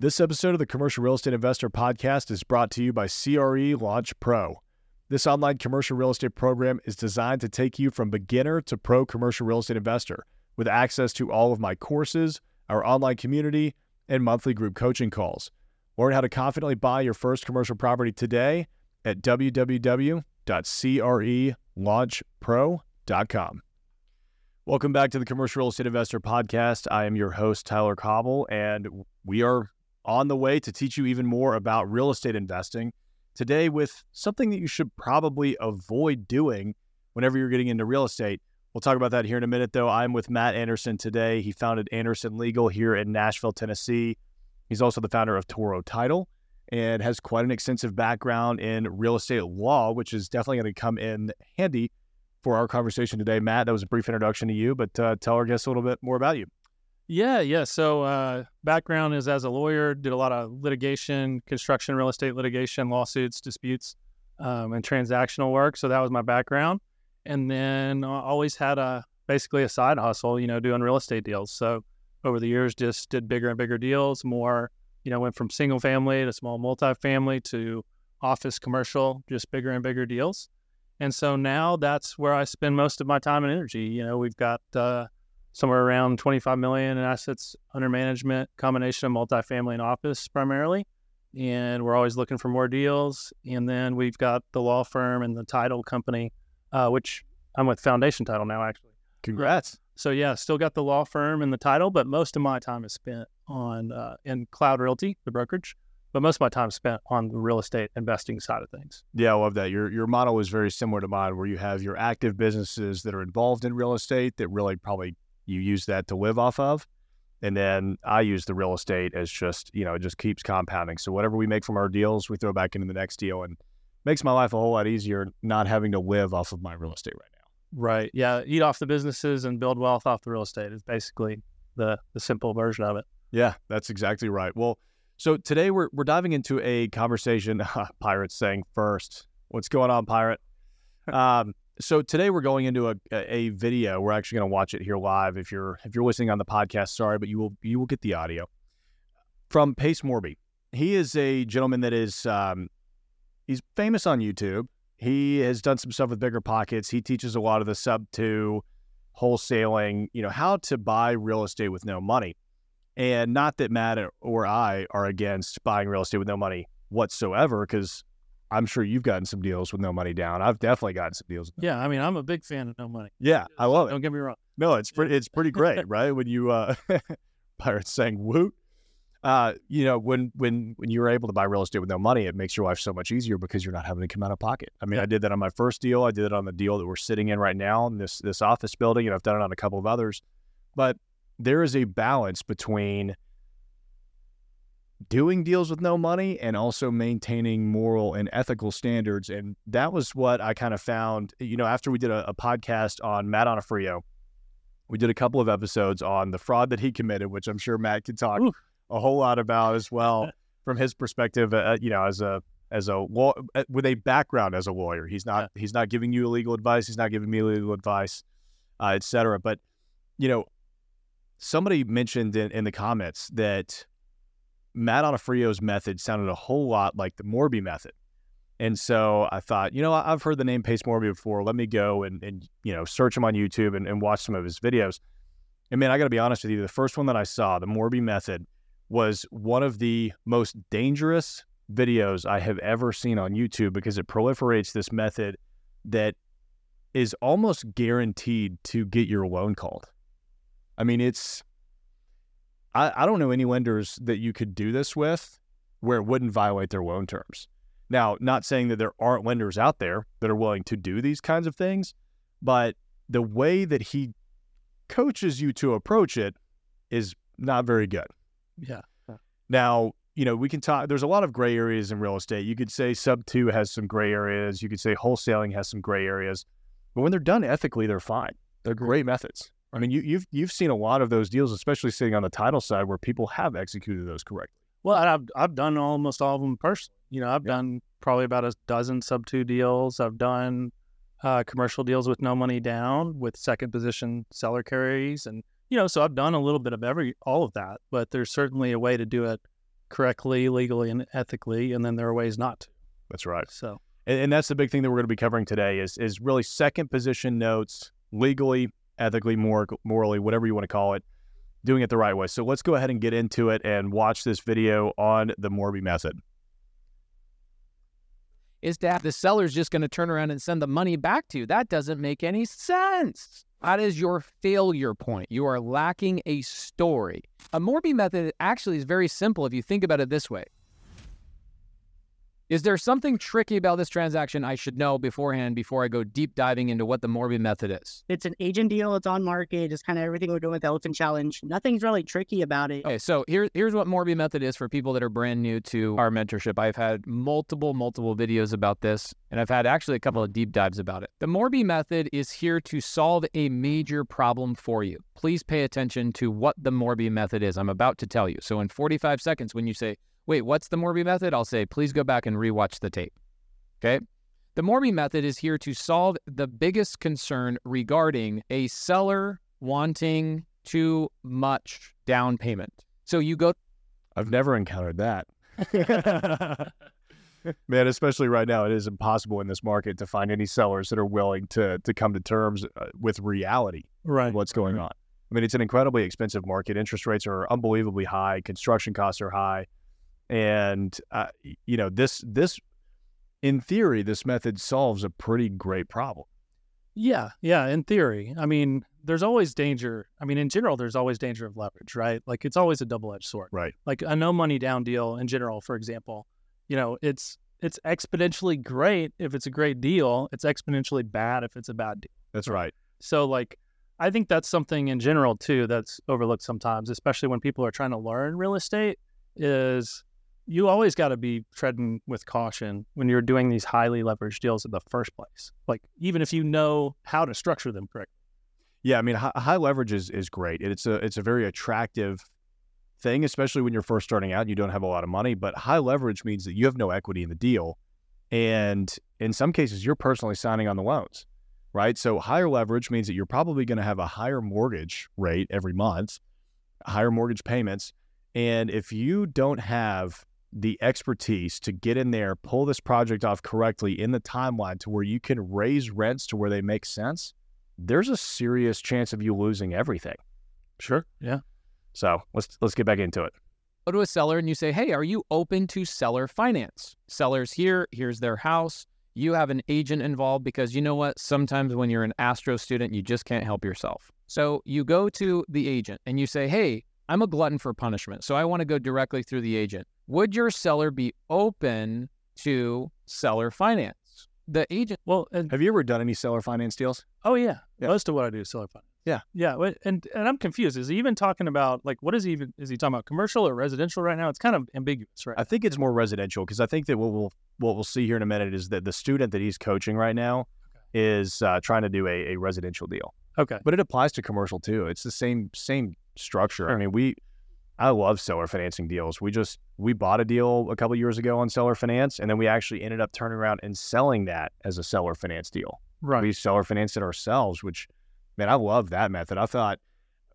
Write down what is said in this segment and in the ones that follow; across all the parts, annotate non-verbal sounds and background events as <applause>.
This episode of the Commercial Real Estate Investor Podcast is brought to you by CRE Launch Pro. This online commercial real estate program is designed to take you from beginner to pro commercial real estate investor with access to all of my courses, our online community, and monthly group coaching calls. Learn how to confidently buy your first commercial property today at www.crelaunchpro.com. Welcome back to the Commercial Real Estate Investor Podcast. I am your host, Tyler Cauble, and we are on the way to teach you even more about real estate investing today with something that you should probably avoid doing whenever you're getting into real estate. We'll talk about that here in a minute, though. I'm with Matt Anderson today. He founded Anderson Legal here in Nashville, Tennessee. He's also the founder of Toro Title and has quite an extensive background in real estate law, which is definitely going to come in handy for our conversation today. Matt, that was a brief introduction to you, but uh, tell our guests a little bit more about you. Yeah, yeah. So, uh, background is as a lawyer, did a lot of litigation, construction, real estate litigation, lawsuits, disputes, um, and transactional work. So that was my background, and then I always had a basically a side hustle, you know, doing real estate deals. So over the years, just did bigger and bigger deals. More, you know, went from single family to small multifamily to office commercial, just bigger and bigger deals. And so now that's where I spend most of my time and energy. You know, we've got uh, somewhere around 25 million in assets under management, combination of multifamily and office primarily. And we're always looking for more deals. And then we've got the law firm and the title company, uh, which I'm with Foundation Title now, actually. Congrats. So yeah, still got the law firm and the title, but most of my time is spent on uh, in Cloud Realty, the brokerage, but most of my time spent on the real estate investing side of things. Yeah, I love that. Your your model is very similar to mine, where you have your active businesses that are involved in real estate that really probably you use that to live off of, and then I use the real estate as just you know it just keeps compounding. So whatever we make from our deals, we throw back into the next deal, and makes my life a whole lot easier not having to live off of my real estate right now. Right. Yeah. Eat off the businesses and build wealth off the real estate is basically the the simple version of it. Yeah, that's exactly right. Well, so today we're we're diving into a conversation. <laughs> Pirates saying first, what's going on, pirate? <laughs> um, so today we're going into a, a video. We're actually going to watch it here live. If you're if you're listening on the podcast, sorry, but you will you will get the audio from Pace Morby. He is a gentleman that is um, he's famous on YouTube. He has done some stuff with Bigger Pockets. He teaches a lot of the sub to wholesaling, you know, how to buy real estate with no money. And not that Matt or I are against buying real estate with no money whatsoever, because I'm sure you've gotten some deals with no money down. I've definitely gotten some deals. yeah, I mean, I'm a big fan of no money. Yeah, I love it. Don't get me wrong. No, it's pretty. It's pretty great, <laughs> right? When you uh, <laughs> pirates saying "woot," uh, you know, when when when you're able to buy real estate with no money, it makes your life so much easier because you're not having to come out of pocket. I mean, yeah. I did that on my first deal. I did it on the deal that we're sitting in right now in this this office building, and I've done it on a couple of others. But there is a balance between doing deals with no money and also maintaining moral and ethical standards. And that was what I kind of found, you know, after we did a, a podcast on Matt Onofrio, we did a couple of episodes on the fraud that he committed, which I'm sure Matt could talk Ooh. a whole lot about as well <laughs> from his perspective, uh, you know, as a, as a law uh, with a background as a lawyer. He's not, yeah. he's not giving you legal advice. He's not giving me legal advice, uh, et cetera. But, you know, somebody mentioned in, in the comments that Matt Onofrio's method sounded a whole lot like the Morby method. And so I thought, you know, I've heard the name Pace Morby before. Let me go and, and you know, search him on YouTube and, and watch some of his videos. And man, I got to be honest with you. The first one that I saw, the Morby method, was one of the most dangerous videos I have ever seen on YouTube because it proliferates this method that is almost guaranteed to get your loan called. I mean, it's I, I don't know any lenders that you could do this with where it wouldn't violate their loan terms. Now, not saying that there aren't lenders out there that are willing to do these kinds of things, but the way that he coaches you to approach it is not very good. Yeah. Now, you know, we can talk, there's a lot of gray areas in real estate. You could say sub two has some gray areas. You could say wholesaling has some gray areas. But when they're done ethically, they're fine. They're great methods. I mean, you, you've you've seen a lot of those deals, especially sitting on the title side, where people have executed those correctly. Well, I've I've done almost all of them personally. You know, I've yeah. done probably about a dozen sub two deals. I've done uh, commercial deals with no money down, with second position seller carries, and you know, so I've done a little bit of every all of that. But there's certainly a way to do it correctly, legally, and ethically, and then there are ways not to. That's right. So, and, and that's the big thing that we're going to be covering today is is really second position notes legally, ethically, mor- morally, whatever you want to call it, doing it the right way. So let's go ahead and get into it and watch this video on the Morby method. Is that the seller's just going to turn around and send the money back to you? That doesn't make any sense. That is your failure point. You are lacking a story. A Morby method actually is very simple if you think about it this way. Is there something tricky about this transaction I should know beforehand before I go deep diving into what the Morby method is? It's an agent deal. It's on market. It's kind of everything we're doing with the Elephant Challenge. Nothing's really tricky about it. Okay, so here, here's what Morby method is for people that are brand new to our mentorship. I've had multiple, multiple videos about this, and I've had actually a couple of deep dives about it. The Morby method is here to solve a major problem for you. Please pay attention to what the Morby method is. I'm about to tell you. So in 45 seconds, when you say, wait, what's the Morby method? I'll say, please go back and rewatch the tape. Okay. The Morby method is here to solve the biggest concern regarding a seller wanting too much down payment. So you go, I've never encountered that. <laughs> <laughs> Man, especially right now, it is impossible in this market to find any sellers that are willing to to come to terms uh, with reality right. what's going on. I mean, it's an incredibly expensive market. Interest rates are unbelievably high. Construction costs are high, and uh, you know this this in theory this method solves a pretty great problem. Yeah, yeah. In theory, I mean, there's always danger. I mean, in general, there's always danger of leverage, right? Like it's always a double-edged sword. Right. Like a no money down deal in general, for example, you know, it's it's exponentially great if it's a great deal. It's exponentially bad if it's a bad deal. That's right. So like I think that's something in general too that's overlooked sometimes, especially when people are trying to learn real estate is you always got to be treading with caution when you're doing these highly leveraged deals in the first place. Like even if you know how to structure them correctly. Yeah, I mean, high, high leverage is is great. It's a it's a very attractive thing, especially when you're first starting out and you don't have a lot of money. But high leverage means that you have no equity in the deal, and in some cases, you're personally signing on the loans, right? So higher leverage means that you're probably going to have a higher mortgage rate every month, higher mortgage payments, and if you don't have the expertise to get in there, pull this project off correctly in the timeline to where you can raise rents to where they make sense, there's a serious chance of you losing everything. Sure. Yeah. So let's let's get back into it. go to a seller and you say, Hey, are you open to seller finance? Seller's here, here's their house. You have an agent involved because you know what? Sometimes when you're an Astro student, you just can't help yourself. So you go to the agent and you say, Hey, I'm a glutton for punishment. So I want to go directly through the agent. Would your seller be open to seller finance? The agent, Well, and Have you ever done any seller finance deals? oh yeah, Yeah. most of what I do is seller finance. Yeah. Yeah. And and I'm confused. Is he even talking about like what is he even is he talking about commercial or residential right now? It's kind of ambiguous, right? I think it's more residential because I think that what we'll what we'll see here in a minute is that the student that he's coaching right now is uh, trying to do a, a residential deal, okay. but it applies to commercial too. It's the same same structure. I mean, we I love seller financing deals. We just we bought a deal a couple years ago on seller finance, and then we actually ended up turning around and selling that as a seller finance deal. Right. we seller financed it ourselves, which man, I love that method. I thought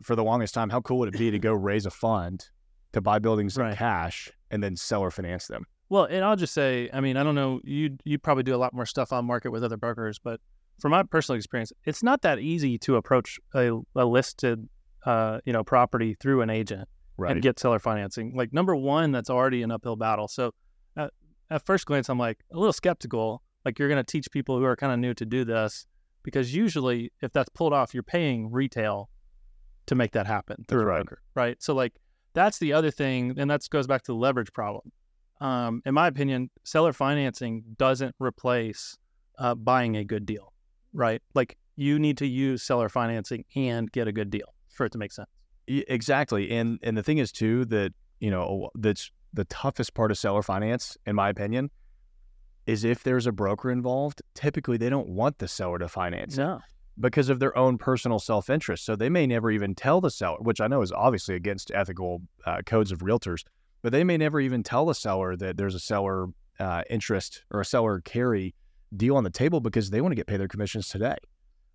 for the longest time, how cool would it be to go <laughs> raise a fund to buy buildings in Right. cash and then seller finance them? Well, and I'll just say, I mean, I don't know, you you probably do a lot more stuff on market with other brokers, but from my personal experience, it's not that easy to approach a, a listed, uh, you know, property through an agent Right. and get seller financing. Like number one, that's already an uphill battle. So at, at first glance, I'm like a little skeptical. Like you're going to teach people who are kind of new to do this because usually, if that's pulled off, you're paying retail to make that happen through a Right. broker, right? So like that's the other thing, and that goes back to the leverage problem. Um, in my opinion, seller financing doesn't replace uh, buying a good deal, right? Like you need to use seller financing and get a good deal for it to make sense. Exactly. And and the thing is too that, you know, that's the toughest part of seller finance, in my opinion, is if there's a broker involved, typically they don't want the seller to finance No, because of their own personal self interest. So they may never even tell the seller, which I know is obviously against ethical uh, codes of realtors, but they may never even tell the seller that there's a seller uh, interest or a seller carry deal on the table because they want to get paid their commissions today.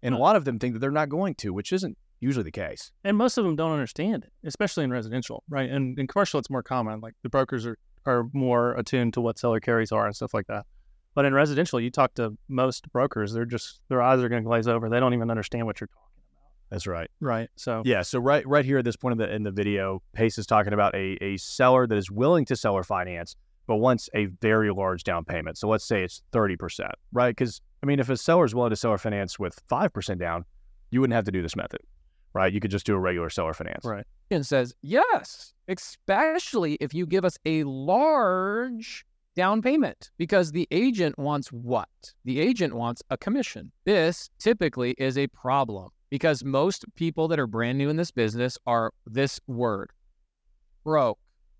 And a lot of them think that they're not going to, which isn't usually the case. and most of them don't understand it, especially in residential, right? And in commercial, it's more common. Like the brokers are are more attuned to what seller carries are and stuff like that. But in residential, you talk to most brokers, they're just their eyes are going to glaze over. They don't even understand what you're talking about, That's right. right? So Yeah. So right right here at this point in the in the video, Pace is talking about a, a seller that is willing to seller finance, but wants a very large down payment. So let's say it's thirty percent, right? Because I mean, if a seller is willing to seller finance with five percent down, you wouldn't have to do this method, right? You could just do a regular seller finance. Right. and says, yes, especially if you give us a large down payment, because the agent wants what? The agent wants a commission. This typically is a problem because most people that are brand new in this business are this word broke.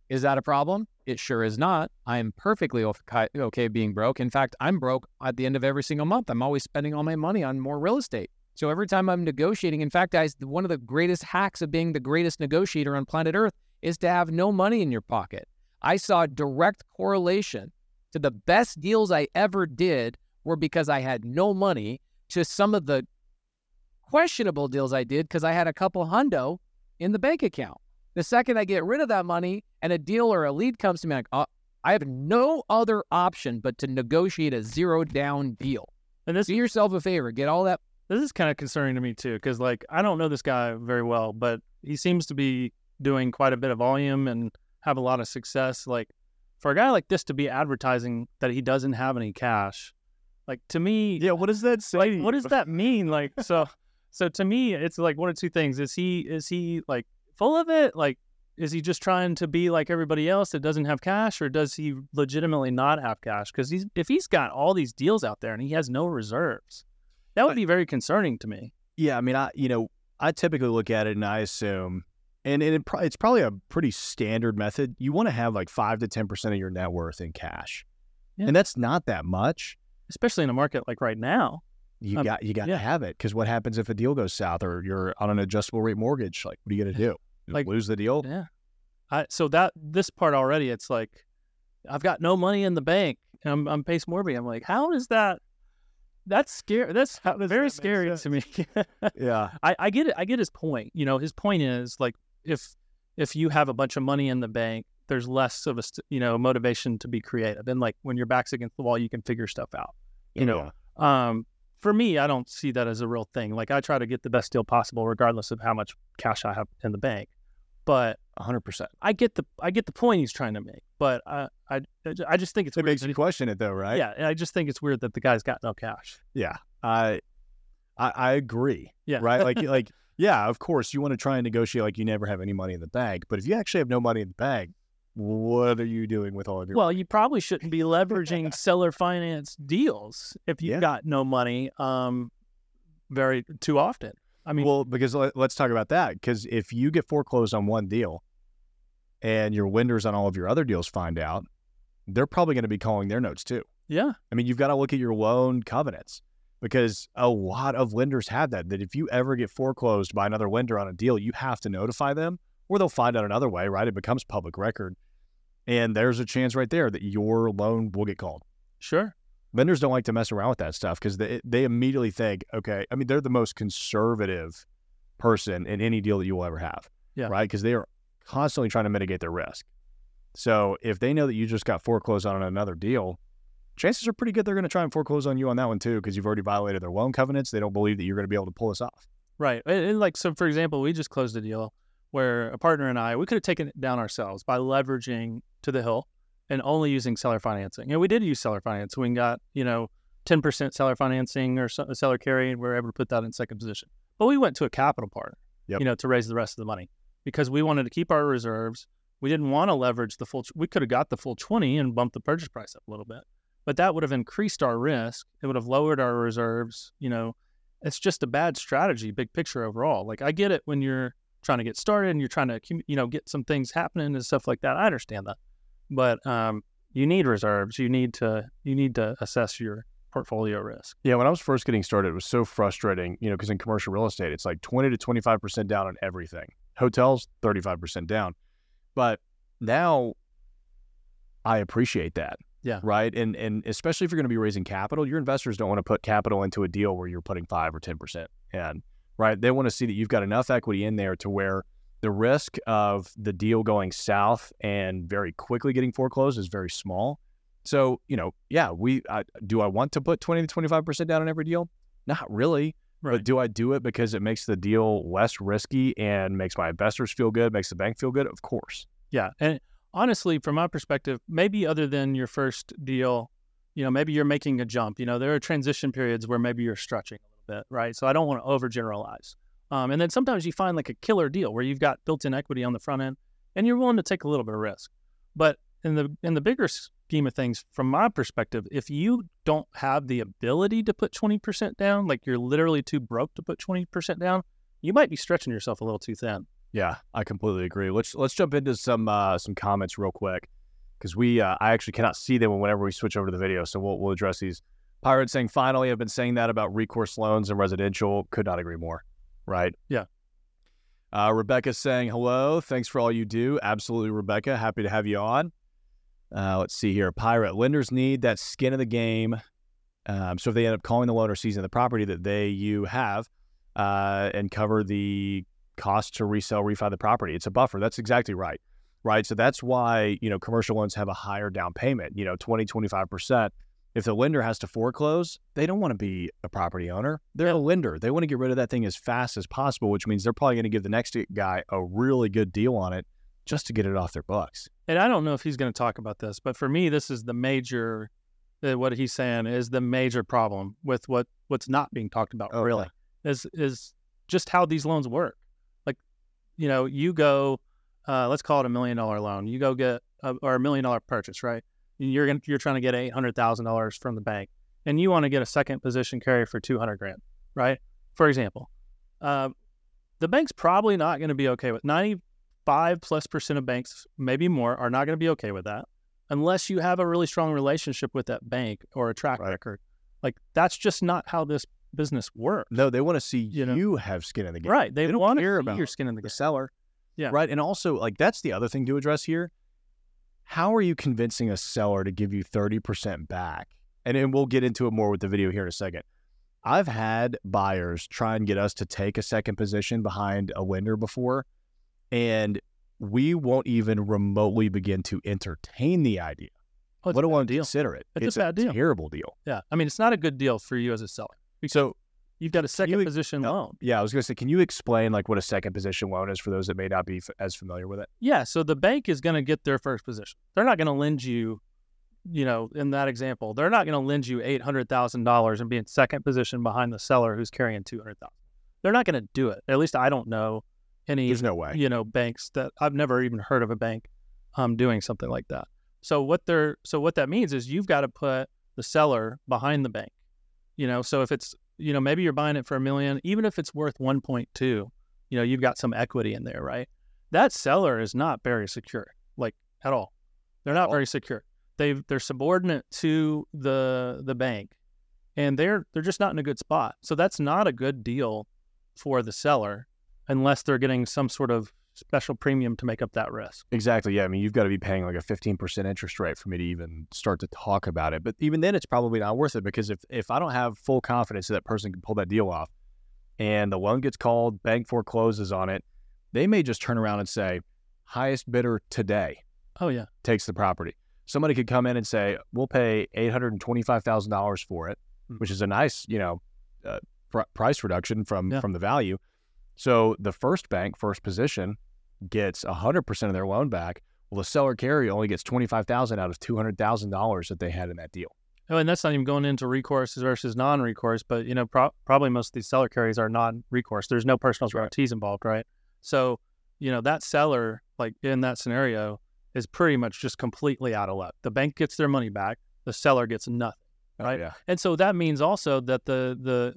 Is that a problem? It sure is not. I am perfectly okay being broke. In fact, I'm broke at the end of every single month. I'm always spending all my money on more real estate. So every time I'm negotiating, in fact, guys, one of the greatest hacks of being the greatest negotiator on planet Earth is to have no money in your pocket. I saw a direct correlation to the best deals I ever did were because I had no money to some of the questionable deals I did because I had a couple hundo in the bank account. The second I get rid of that money and a deal or a lead comes to me, like, uh, I have no other option but to negotiate a zero down deal. and this Do yourself a favor, get all that this is kind of concerning to me too, because like I don't know this guy very well, but he seems to be doing quite a bit of volume and have a lot of success. Like for a guy like this to be advertising that he doesn't have any cash, like to me, Yeah. What does that say? like what does that mean? Like so, so to me, it's like one of two things: is he is he like full of it? Like is he just trying to be like everybody else that doesn't have cash, or does he legitimately not have cash? Because he's if he's got all these deals out there and he has no reserves, that would be very concerning to me. Yeah, I mean, I you know, I typically look at it and I assume, and, and it, pro- it's probably a pretty standard method. You want to have like five to ten percent of your net worth in cash, Yeah. and that's not that much. especially in a market like right now. You Um, got you got to yeah. have it because what happens if a deal goes south or you're on an adjustable rate mortgage? Like, what are you gonna do? Just Like- lose the deal? Yeah. I, so that this part already, it's like I've got no money in the bank. And I'm I'm Pace Morby. I'm like, how is that? That's scary. That's does that very make scary to me. <laughs> Yeah, I, I get it. I get his point. You know, his point is like if if you have a bunch of money in the bank, there's less of a you know motivation to be creative. And like when your back's against the wall, you can figure stuff out. You know, um, for me, I don't see that as a real thing. Like I try to get the best deal possible, regardless of how much cash I have in the bank. But hundred percent. I get the I get the point he's trying to make. But I I, I just think it's It weird makes you question it though, right? Yeah, and I just think it's weird that the guy's got no cash. yeah. I I, I agree. Yeah. right. Like <laughs> like yeah, of course you want to try and negotiate like you never have any money in the bank, but if you actually have no money in the bank, what are you doing with all of your? Well, you probably shouldn't be leveraging <laughs> seller finance deals if you've Yeah. got no money um very too often. I mean, well, because let's talk about that. Because if you get foreclosed on one deal, and your lenders on all of your other deals find out, they're probably going to be calling their notes too. yeah, I mean, you've got to look at your loan covenants because a lot of lenders have that. That if you ever get foreclosed by another lender on a deal, you have to notify them, or they'll find out another way. Right? It becomes public record, and there's a chance right there that your loan will get called. sure. Lenders don't like to mess around with that stuff because they they immediately think, okay, I mean, they're the most conservative person in any deal that you will ever have. Yeah. Right? Because they are constantly trying to mitigate their risk. So if they know that you just got foreclosed on another deal, chances are pretty good they're going to try and foreclose on you on that one too because you've already violated their loan covenants. They don't believe that you're going to be able to pull this off. Right. And, like, so for example, we just closed a deal where a partner and I, we could have taken it down ourselves by leveraging to the hill and only using seller financing. And we did use seller financing. We got, you know, 10% seller financing or seller carry, and we were able to put that in second position. But we went to a capital partner, Yep. you know, to raise the rest of the money because we wanted to keep our reserves. We didn't want to leverage the full, we could have got the full 20 and bumped the purchase price up a little bit, but that would have increased our risk. It would have lowered our reserves, you know, it's just a bad strategy, big picture overall. Like I get it when you're trying to get started and you're trying to, you know, get some things happening and stuff like that. I understand that, but um, you need reserves. You need to, you need to assess your portfolio risk. Yeah, when I was first getting started, it was so frustrating, you know, because in commercial real estate, it's like 20 to 25% down on everything. Hotels, 35% down. But now I appreciate that. Yeah. Right. And and especially if you're going to be raising capital, your investors don't want to put capital into a deal where you're putting five or 10%. And right? They want to see that you've got enough equity in there to where the risk of the deal going south and very quickly getting foreclosed is very small. So, you know, yeah, we I, do I want to put 20 to 25% down on every deal? Not really. Right. But do I do it because it makes the deal less risky and makes my investors feel good, makes the bank feel good? Of course. Yeah. And honestly, from my perspective, maybe other than your first deal, you know, maybe you're making a jump. You know, there are transition periods where maybe you're stretching a little bit, right? So I don't want to overgeneralize. Um, and then sometimes you find like a killer deal where you've got built-in equity on the front end, and you're willing to take a little bit of risk. But in the in the bigger scheme of things, from my perspective, if you don't have the ability to put 20% down, like you're literally too broke to put 20% down, you might be stretching yourself a little too thin. Yeah, I completely agree. Let's let's jump into some uh, some comments real quick because we uh, I actually cannot see them whenever we switch over to the video, so we'll we'll address these. Pirate saying finally, I've been saying that about recourse loans and residential. Could not agree more. Right. Yeah. Uh, Rebecca saying hello. Thanks for all you do. Absolutely, Rebecca. Happy to have you on. Uh, let's see here. Pirate lenders need that skin of the game. Um, so if they end up calling the loan or seizing the property that they you have uh, and cover the cost to resell, refi the property, it's a buffer. That's exactly right. Right. So that's why, you know, commercial loans have a higher down payment, you know, 20, 25%. If the lender has to foreclose, they don't want to be a property owner. They're a lender. They want to get rid of that thing as fast as possible, which means they're probably going to give the next guy a really good deal on it just to get it off their books. And I don't know if he's going to talk about this, but for me, this is the major. Uh, what he's saying is the major problem with what what's not being talked about. Oh, really, is is just how these loans work. Like, you know, you go, uh, let's call it a million dollar loan. You go get a, or a million dollar purchase, right? You're gonna, you're trying to get eight hundred thousand dollars from the bank, and you want to get a second position carry for two hundred grand, right? For example, uh, the bank's probably not going to be okay with ninety five plus percent of banks, maybe more, are not going to be okay with that unless you have a really strong relationship with that bank or a track Right. record. Like that's just not how this business works. No, they want to see you, You have skin in the game. Right. They, They don't want to care about your skin in the the game. seller. Yeah. Right. And also, like, that's the other thing to address here. How are you convincing a seller to give you 30% back? And, and we'll get into it more with the video here in a second. I've had buyers try and get us to take a second position behind a lender before, and we won't even remotely begin to entertain the idea. Oh, it's a bad alone deal. consider it. It's a bad deal. terrible deal. Yeah. I mean, it's not a good deal for you as a seller. So You've got a second you- position yeah. loan. Yeah, I was going to say, can you explain like what a second position loan is for those that may not be f- as familiar with it? Yeah. So the bank is going to get their first position. They're not going to lend you, you know, in that example, they're not going to lend you eight hundred thousand dollars and be in second position behind the seller who's carrying two hundred thousand. They're not going to do it. At least I don't know any There's no way. you know banks that I've never even heard of a bank um, doing something like that. So what they're so what that means is you've got to put the seller behind the bank. You know, so if it's you know maybe you're buying it for a million, even if it's worth 1.2, you know you've got some equity in there, right? That seller is not very secure, like at all. They're not very secure. They they're subordinate to the the bank, and they're they're just not in a good spot. So that's not a good deal for the seller unless they're getting some sort of special premium to make up that risk. Exactly. Yeah. I mean, you've got to be paying like a 15% interest rate for me to even start to talk about it. But even then, it's probably not worth it because if, if I don't have full confidence that that person can pull that deal off and the loan gets called, bank forecloses on it, they may just turn around and say, highest bidder today Oh yeah, takes the property. Somebody could come in and say, we'll pay $825,000 for it, Hmm. which is a nice, you know, uh, pr- price reduction from, Yeah. from the value. So the first bank, first position, gets 100% of their loan back. Well, the seller carry only gets 25000 out of $200,000 that they had in that deal. Oh, and that's not even going into recourse versus non-recourse, but you know, pro- probably most of these seller carries are non-recourse. There's no personal right. guarantees involved, right? So, you know, that seller, like in that scenario, is pretty much just completely out of luck. The bank gets their money back, the seller gets nothing, Oh, right. Yeah. and so that means also that the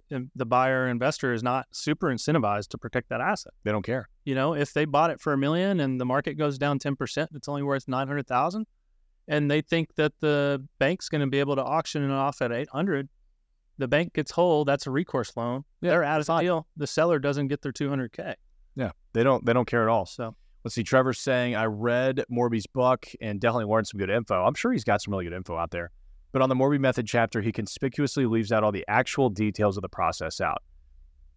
the the buyer investor is not super incentivized to protect that asset. They don't care. You know, if they bought it for a million and the market goes down ten percent, it's only worth nine hundred thousand, and they think that the bank's going to be able to auction it off at eight hundred. The bank gets whole. That's a recourse loan. Yeah, They're out of deal. The seller doesn't get their two hundred k. Yeah. They don't they don't care at all. So Let's see. Trevor's saying, I read Morby's book and definitely learned some good info. I'm sure he's got some really good info out there. But on the Morby Method chapter, he conspicuously leaves out all the actual details of the process out.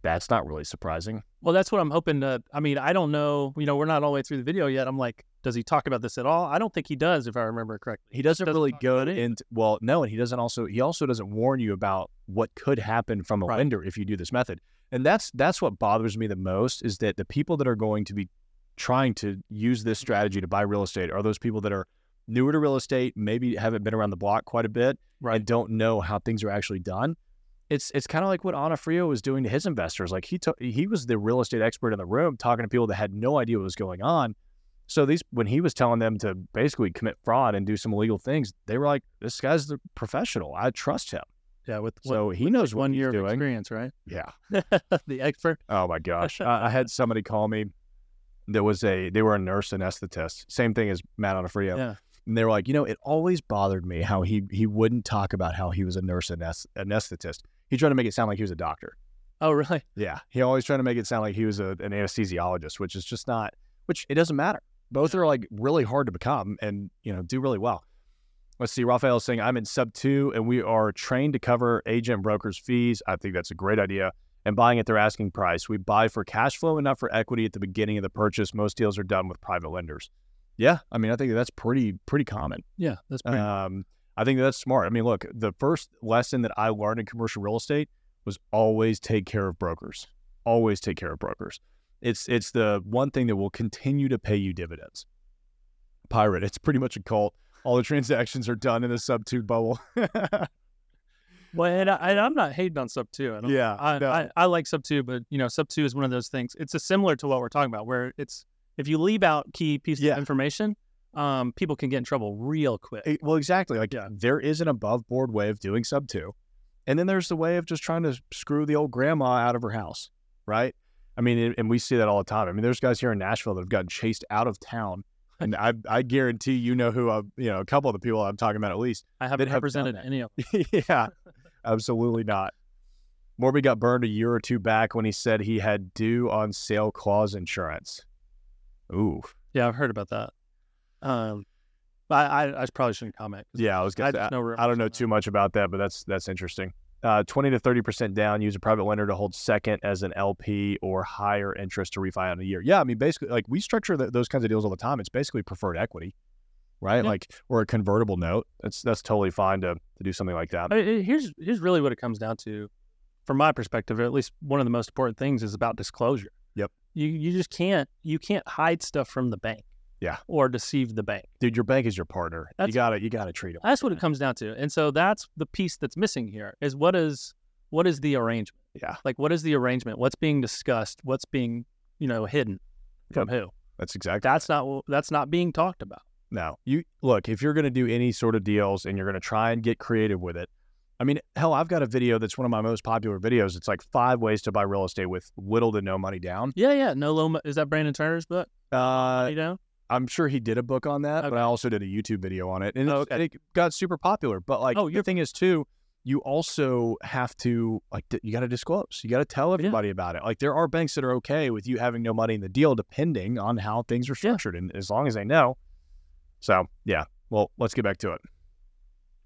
That's not really surprising. Well, that's what I'm hoping to. I mean, I don't know. You know, we're not all the way through the video yet. I'm like, does he talk about this at all? I don't think he does, if I remember correctly. He doesn't, Doesn't really go into well, no, and he doesn't also he also doesn't warn you about what could happen from a Right. lender if you do this method. And that's that's what bothers me the most is that the people that are going to be trying to use this strategy to buy real estate are those people that are newer to real estate, maybe haven't been around the block quite a bit, Right. and don't know how things are actually done. It's it's kind of like what Onofrio was doing to his investors. Like he took he was the real estate expert in the room, talking to people that had no idea what was going on. So these when he was telling them to basically commit fraud and do some illegal things, they were like, "This guy's the professional. I trust him." Yeah, with So he knows one year of experience, right? Yeah. <laughs> the expert. Oh my gosh. <laughs> I, I had somebody call me. There was a they were a nurse anesthetist. Same thing as Matt Onofrio. Yeah. And they were like, you know, it always bothered me how he he wouldn't talk about how he was a nurse anest- anesthetist. He tried to make it sound like he was a doctor. Oh, really? <laughs> Yeah. He always tried to make it sound like he was a, an anesthesiologist, which is just not. Which it doesn't matter. Both are like really hard to become and you know do really well. Let's see. Raphael is saying I'm in sub two and we are trained to cover agent brokers fees. I think that's a great idea. And buying at their asking price. We buy for cash flow and not for equity at the beginning of the purchase. Most deals are done with private lenders. Yeah, I mean I think that's pretty pretty common. Yeah, that's pretty. Um, I think that's smart. I mean, look, the first lesson that I learned in commercial real estate was always take care of brokers. Always take care of brokers. It's it's the one thing that will continue to pay you dividends. Pirate, it's pretty much a cult. All the transactions are done in the sub two bubble. <laughs> well, and, I, and I'm not hating on sub two. I don't, yeah, I, no. I, I like sub two, but you know, sub two is one of those things. It's a similar to what we're talking about, where it's if you leave out key pieces Yeah. of information, um, people can get in trouble real quick. Eh, well, exactly. Like Yeah. there is an above board way of doing sub two, and then there's the way of just trying to screw the old grandma out of her house, right? I mean, and- and we see that all the time. I mean, there's guys here in Nashville that have gotten chased out of town, and I I guarantee you know who I you know a couple of the people I'm talking about at least. I haven't have represented any of. <laughs> yeah, <laughs> absolutely not. Morby got burned a year or two back when he said he had due on sale clause insurance. Ooh, Yeah, I've heard about that. Um, I, I, I probably shouldn't comment. yeah, I was I gonna. know I don't know too much about that, but that's that's interesting. Uh, 20 to 30 percent down. Use a private lender to hold second as an LP or higher interest to refi on a year. Yeah, I mean basically, like we structure th- those kinds of deals all the time. It's basically preferred equity, right? Yeah. Like or a convertible note. That's that's totally fine to to do something like that. I it- here's here's really what it comes down to, from my perspective. At least one of the most important things is about disclosure. You you just can't you can't hide stuff from the bank. Yeah. Or deceive the bank. Dude, your bank is your partner. you gotta you gotta treat them. That's what it comes down to. And so that's the piece that's missing here is what is what is the arrangement? Yeah. Like what is the arrangement? What's being discussed? What's being, you know, hidden from who? That's exactly. That's not that's not being talked about. No, you look, if you're going to do any sort of deals and you're going to try and get creative with it, I mean, hell, I've got a video that's one of my most popular videos. It's like five ways to buy real estate with little to no money down. Yeah, yeah. No low mo- is that Brandon Turner's book? Uh, you know? I'm sure he did a book on that, but I also did a YouTube video on it, and, Oh, okay. it got super popular. But like, Oh, the you're- thing is too, you also have to like you got to disclose. You got to tell everybody about it. Like, there are banks that are okay with you having no money in the deal, depending on how things are structured, and as long as they know. So yeah, well, let's get back to it.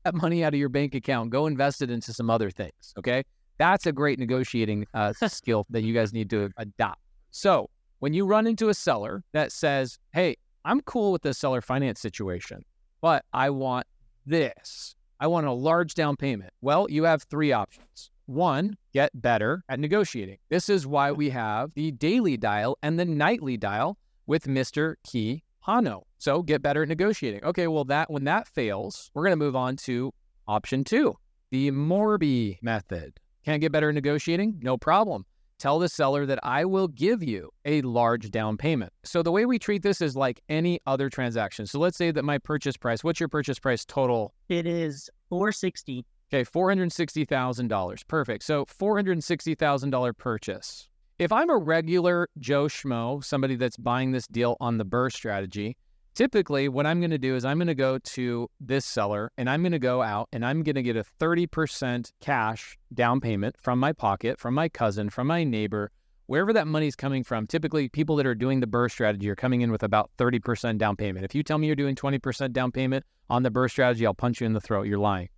That money out of your bank account, go invest it into some other things. Okay. That's a great negotiating uh, skill that you guys need to adopt. So when you run into a seller that says, Hey, I'm cool with the seller finance situation, but I want this. I want a large down payment. Well, you have three options. One, get better at negotiating. This is why we have the daily dial and the nightly dial with Mr. Key Hano. So get better at negotiating. Okay, well that when that fails, we're going to move on to option 2, the Morby method. Can't get better at negotiating? No problem. Tell the seller that I will give you a large down payment. So the way we treat this is like any other transaction. So let's say that my purchase price, what's your purchase price total? It is 460. Okay, $460,000. Perfect. So $460,000 purchase. If I'm a regular Joe Schmo, somebody that's buying this deal on the BRRRR strategy, typically what I'm going to do is I'm going to go to this seller and I'm going to go out and I'm going to get a 30% cash down payment from my pocket, from my cousin, from my neighbor, wherever that money's coming from. Typically, people that are doing the BRRRR strategy are coming in with about 30% down payment. If you tell me you're doing 20% down payment on the BRRRR strategy, I'll punch you in the throat. You're lying.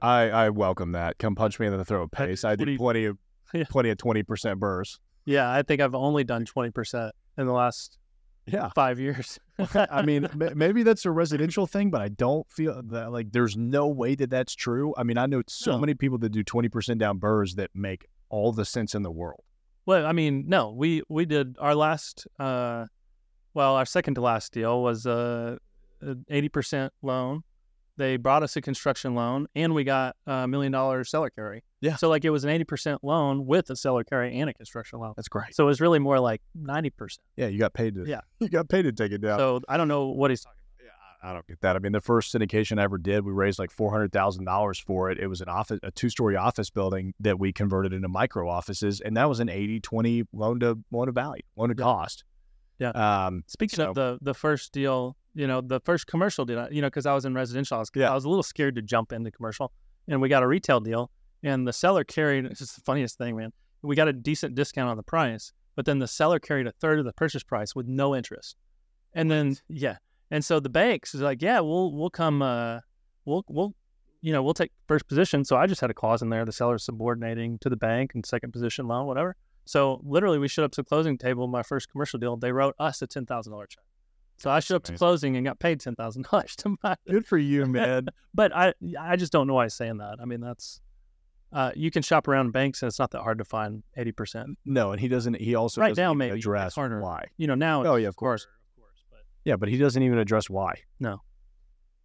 I, I welcome that. Come punch me in the throat, Hey, Pace. I do did plenty of <laughs> Yeah. plenty of twenty percent BRRRRs. Yeah, I think I've only done twenty percent in the last Yeah, five years. <laughs> I mean, m- maybe that's a residential thing, but I don't feel that like there's no way that that's true. I mean, I know so No. many people that do twenty percent down BRRRRs that make all the sense in the world. Well, I mean, no, we we did our last, uh, well, our second to last deal was a eighty percent loan. They brought us a construction loan, and we got a million dollar seller carry. Yeah. So like it was an eighty percent loan with a seller carry and a construction loan. That's great. So it was really more like ninety percent. Yeah, you got paid to. Yeah. <laughs> you got paid to take it down. So I don't know what he's talking about. Yeah, I I don't get that. I mean, the first syndication I ever did, we raised like four hundred thousand dollars for it. It was an office, a two-story office building that we converted into micro offices, and that was an 80-20 loan to loan to value, loan to Yeah. cost. Yeah. Um, Speaking So- of the the first deal, you know, the first commercial deal, you know, because I was in residential, I was, Yeah. I was a little scared to jump into commercial, and we got a retail deal, and the seller carried. It's just the funniest thing, man. We got a decent discount on the price, but then the seller carried a third of the purchase price with no interest, and then yeah, and so the banks is like, yeah, we'll we'll come, uh, we'll we'll. You know, we'll take first position. So I just had a clause in there: the seller's subordinating to the bank and second position loan, whatever. So literally, we showed up to the closing table. My first commercial deal, they wrote us a ten thousand dollar check. So I showed up to closing and got paid ten thousand dollars to buy. it. good for you, <laughs> man. But I, I just don't know why he's saying that. I mean, that's uh, you can shop around banks, and it's not that hard to find eighty percent. no, and he doesn't. He also Right doesn't now, maybe. Address harder. why. You know, now. Oh yeah, of course. of course, but Yeah, but he doesn't even address why. No.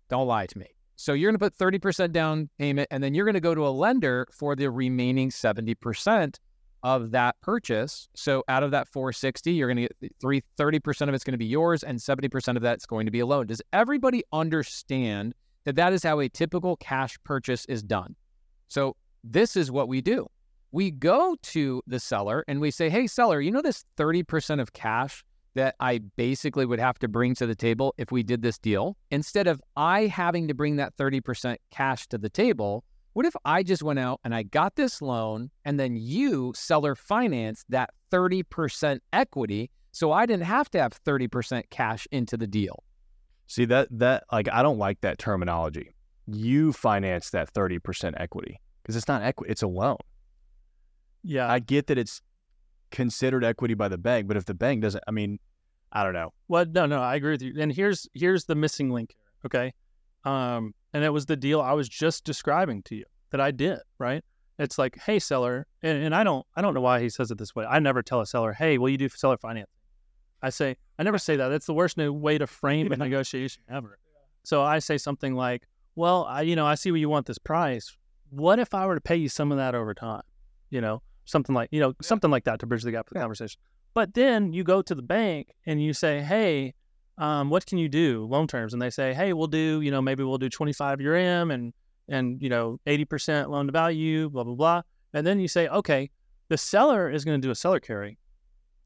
Don't lie to me. So you're going to put 30% down payment and then you're going to go to a lender for the remaining 70% of that purchase. So out of that 460, you're going to get three, 30% of it's going to be yours and 70% of that's going to be a loan. Does everybody understand that that is how a typical cash purchase is done? So this is what we do. We go to the seller and we say, "Hey seller, you know this 30% of cash that I basically would have to bring to the table if we did this deal. Instead of I having to bring that 30% cash to the table, what if I just went out and I got this loan and then you, seller, finance that 30% equity so I didn't have to have 30% cash into the deal? See that that like I don't like that terminology. You finance that thirty percent equity because it's not equity; it's a loan. yeah, I get that it's considered equity by the bank, but if the bank doesn't, I mean, I don't know. Well, no, no, I agree with you. And here's here's the missing link. Okay, um, and it was the deal I was just describing to you that I did. Right? It's like, hey, seller, and, and I don't I don't know why he says it this way. I never tell a seller, hey, will you do seller financing? I say I never say that. That's the worst way to frame a <laughs> negotiation ever. So I say something like, well, I you know I see where you want this price. What if I were to pay you some of that over time? You know, something like you know something like that to bridge the gap of the Yeah. conversation. But then you go to the bank and you say, hey, um, what can you do loan terms? And they say, hey, we'll do, you know, maybe we'll do 25 year M and, and, you know, 80% loan to value, blah, blah, blah. And then you say, okay, the seller is going to do a seller carry.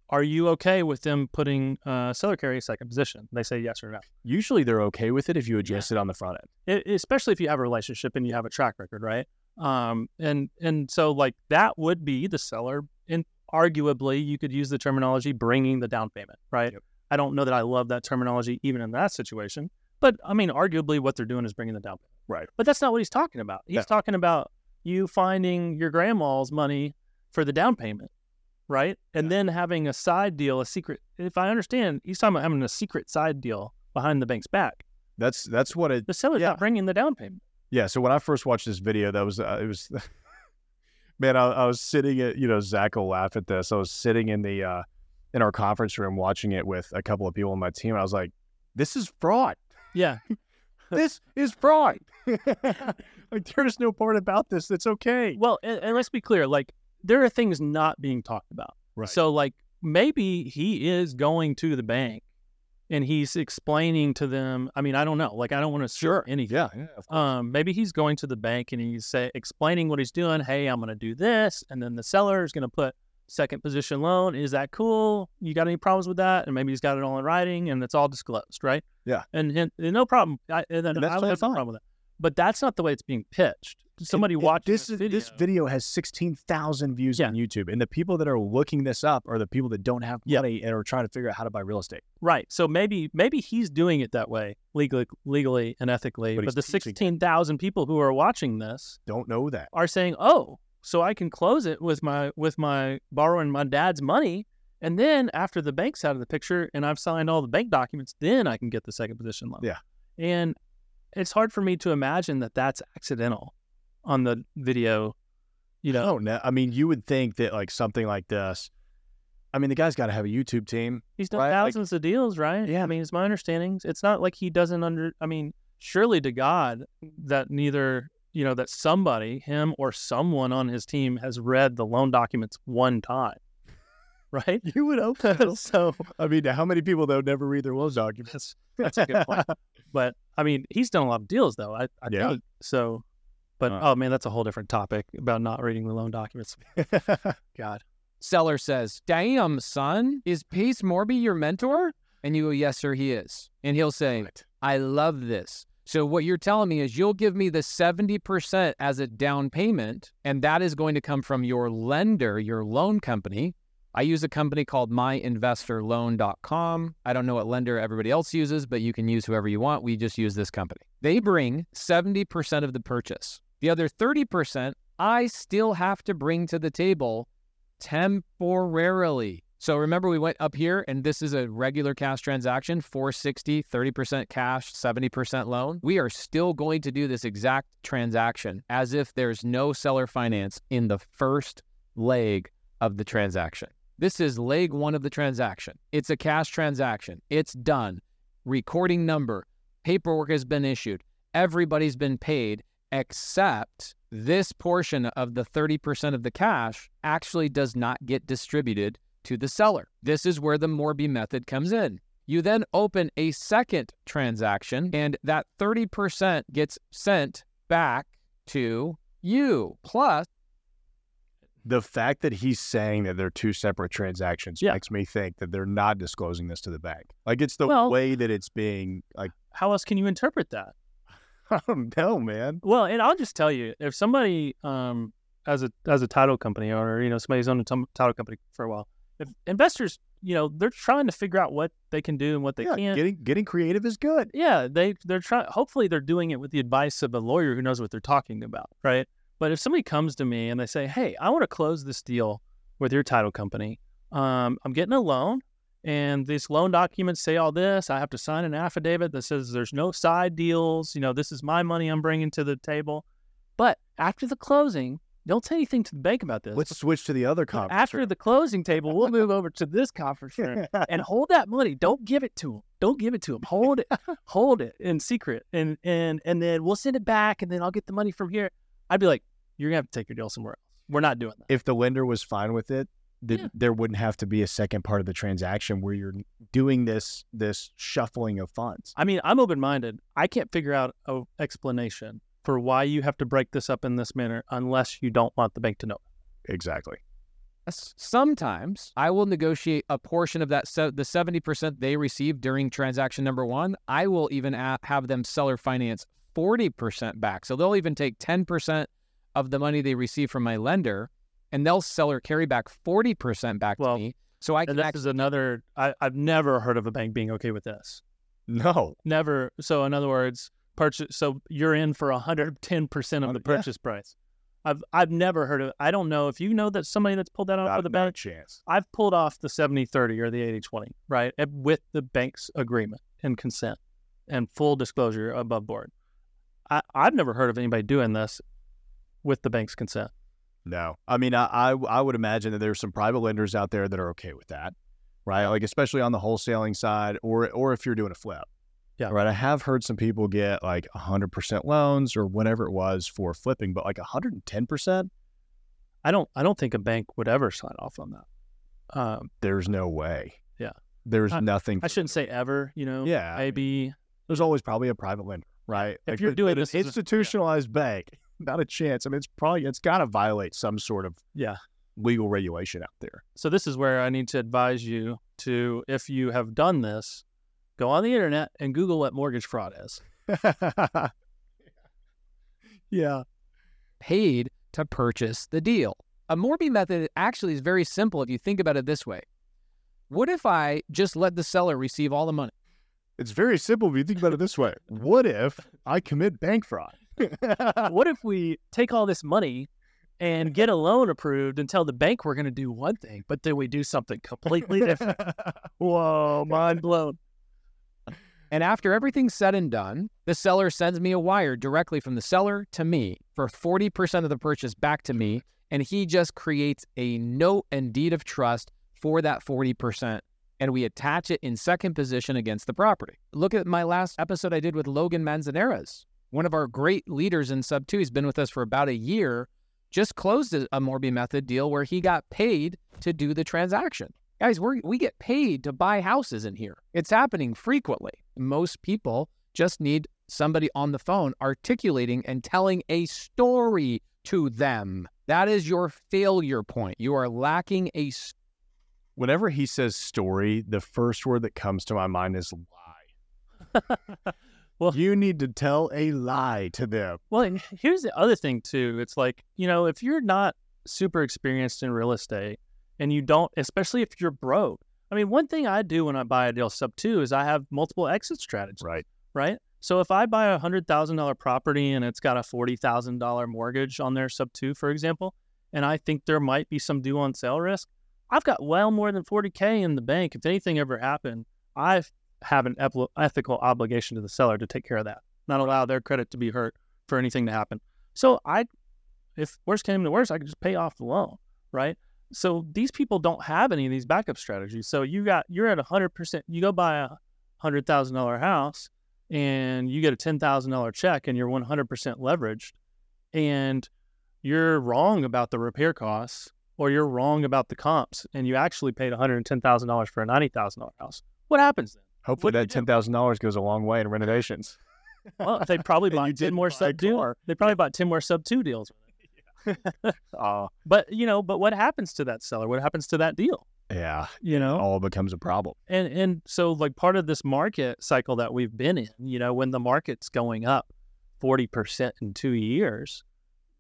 Are you okay with them putting uh, seller carry second position? They say yes or no. Usually they're okay with it if you address it on the front end. It, especially if you have a relationship and you have a track record, right? Um, and and so like that would be the seller, and arguably you could use the terminology bringing the down payment, right? Yep. I don't know that I love that terminology even in that situation, but I mean, arguably what they're doing is bringing the down payment, Right. But that's not what he's talking about. He's No. talking about you finding your grandma's money for the down payment, right? And Yeah. then having a side deal, a secret. If I understand, he's talking about having a secret side deal behind the bank's back. That's that's what it. The seller's Yeah. not bringing the down payment. Yeah. So when I first watched this video, that was uh, it was. <laughs> man, I, I was sitting at you know Zach will laugh at this. I was sitting in the uh, in our conference room watching it with a couple of people on my team. I was like, "This is fraud. Yeah. <laughs> This is fraud. <laughs> <laughs> like there's no part about this that's okay." Well, and, and let's be clear, like there are things not being talked about. Right. So like maybe he is going to the bank and he's explaining to them. I mean, I don't know. Like I don't want to sure anything. yeah, yeah. Um, maybe he's going to the bank and he's say, explaining what he's doing. Hey, I'm going to do this, and then the seller is going to put second position loan. Is that cool? You got any problems with that? And maybe he's got it all in writing and it's all disclosed, right? Yeah. And, and, and no problem. I, and then And that's I would have no problem with that. But that's not the way it's being pitched. Somebody It- it- this. this, is- this video has sixteen thousand views Yeah. on YouTube, and the people that are looking this up are the people that don't have money and are trying to figure out how to buy real estate. Right. So maybe maybe he's doing it that way legally legally and ethically. But But, the sixteen thousand people who are watching this Don't know that. are saying, "Oh, so I can close it with my with my borrowing my dad's money. And then after the bank's out of the picture and I've signed all the bank documents, then I can get the second position loan. Yeah. And it's hard for me to imagine that that's accidental on the video. You know, Oh no! I mean, you would think that like something like this. I mean, the guy's got to have a YouTube team. he's done right, like- thousands of deals, right? Yeah. I mean, it's my understanding. It's not like he doesn't under. I mean, surely to God that neither you know that somebody, him or someone on his team, has read the loan documents one time, right? You would hope <laughs> so. so I mean, how many people though never read their loan documents? that's that's a good point. <laughs> But I mean, he's done a lot of deals though. I, I Yeah. think so. But Uh. oh man, that's a whole different topic about not reading the loan documents. <laughs> God, Seller says, Damn, son, is Pace Morby your mentor? And you go, Yes, sir, he is. And he'll say, I love this. So what you're telling me is you'll give me the 70% as a down payment, and that is going to come from your lender, your loan company. I use a company called myinvestorloan.com. I don't know what lender everybody else uses, but you can use whoever you want. We just use this company. They bring 70% of the purchase. The other 30%, I still have to bring to the table temporarily. So remember, we went up here, and this is a regular cash transaction 460, 30% cash, 70% loan. We are still going to do this exact transaction as if there's no seller finance in the first leg of the transaction. This is leg one of the transaction. It's a cash transaction. It's done. Recording number, paperwork has been issued, everybody's been paid, except this portion of the 30% of the cash actually does not get distributed to the seller. This is where the Morby method comes in. You then open a second transaction, and that 30% gets sent back to you. Plus, the fact that he's saying that they're two separate transactions Yeah. makes me think that they're not disclosing this to the bank. Like it's the Well- way that it's being like how else can you interpret that? <laughs> I don't know, man. Well, and I'll just tell you, if somebody, um, as a as a title company owner, you know, somebody's owned a t- title company for a while, investors, you know, they're trying to figure out what they can do and what they yeah, can't. getting getting creative is good. yeah, they they're trying. Hopefully, they're doing it with the advice of a lawyer who knows what they're talking about, right? But if somebody comes to me and they say, "Hey, I want to close this deal with your title company. Um, I'm getting a loan, and these loan documents say all this. I have to sign an affidavit that says there's no side deals. You know, this is my money I'm bringing to the table. But after the closing, don't say anything to the bank about this. Let's switch to the other conference. after the closing table, we'll move over to this conference room <laughs> and hold that money. Don't give it to him. Don't give it to him. Hold it. <laughs> hold it in secret, and and and then we'll send it back, and then I'll get the money from here. I'd be like, you're gonna have to take your deal somewhere else. We're not doing that. if the lender was fine with it, th- Yeah. there wouldn't have to be a second part of the transaction where you're doing this this shuffling of funds. I mean, I'm open minded. I can't figure out an explanation for why you have to break this up in this manner unless you don't want the bank to know. Exactly. s- sometimes I will negotiate a portion of that, se- the 70% they receive during transaction number one. I will even a- have them seller finance 40% back. So they'll even take 10% of the money they receive from my lender and they'll seller carry back 40% back Well, to me. So I And can this actually is another. I, I've never heard of a bank being okay with this. No. Never. So in other words, purchase. So you're in for 110 percent of the Hundred- yeah. purchase price. I've I've never heard of. I don't know if you know that somebody that's pulled that off Not, with a bank. chance. I've pulled off the 70-30 or the 80-20, right? With the bank's agreement and consent and full disclosure above board. I, I've never heard of anybody doing this with the bank's consent. No. I mean, I, I I would imagine that there's some private lenders out there that are okay with that, right? Like especially on the wholesaling side, or or if you're doing a flip. Yeah. Right. I have heard some people get like 100% loans or whatever it was for flipping, but like 110%, I don't I don't think a bank would ever sign off on that. Um, there's no way. Yeah. There's I- nothing. I shouldn't say ever, you know. Yeah, Maybe There's always probably a private lender, right? If you're doing this an as a- institutionalized bank, <laughs> not a chance. I mean, it's probably it's got to violate some sort of yeah. legal regulation out there. So this is where I need to advise you to, if you have done this, go on the internet and Google what mortgage fraud is. <laughs> yeah. paid to purchase the deal. A Morby method actually is very simple if you think about it this way. What if I just let the seller receive all the money? It's very simple if you think about it this way. What if I commit bank fraud? what if <laughs> we take all this money and get a loan approved and tell the bank we're going to do one thing, but then we do something completely different. <laughs> Whoa, mind blown. And after everything's said and done, the seller sends me a wire directly from the seller to me for 40% of the purchase back to me. And he just creates a note and deed of trust for that 40%. And we attach it in second position against the property. Look at my last episode I did with Logan Manzanares, one of our great leaders in Sub 2. He's been with us for about a year, just closed a, Morby Method deal where he got paid to do the transaction. Guys, we we get paid to buy houses in here. It's happening frequently. Most people just need somebody on the phone articulating and telling a story to them. That is your failure point. You are lacking a s- Whenever he says story, the first word that comes to my mind is lie. <laughs> Well- you need to tell a lie to them. Well, and here's the other thing too. It's like, you know, if you're not super experienced in real estate and you don't, especially if you're broke. I mean, one thing I do when I buy a deal sub two is I have multiple exit strategies, Right. right? So if I buy a hundred thousand dollar property and it's got a forty thousand dollar mortgage on there sub two, for example, and I think there might be some due on sale risk, I've got well more than forty K in the bank. If anything ever happened, I have an ethical obligation to the seller to take care of that, not allow their credit to be hurt for anything to happen. So I, if worst came to worst, I could just pay off the loan, right? So these people don't have any of these backup strategies. So you got you're at hundred percent. You go buy a hundred thousand dollar house, and you get a ten thousand dollar check, and you're one hundred percent leveraged, and you're wrong about the repair costs, or you're wrong about the comps, and you actually paid one hundred and ten thousand dollars for a ninety thousand dollar house. What happens then? Hopefully What that ten thousand dollars goes a long way in renovations. Well, they probably <laughs> bought ten more sub two. They probably bought ten more sub two deals. Oh, <laughs> But you know, but what happens to that seller? What happens to that deal? yeah. You know, All becomes a problem. and and so like part of this market cycle that we've been in, you know, when the market's going up forty percent in two years,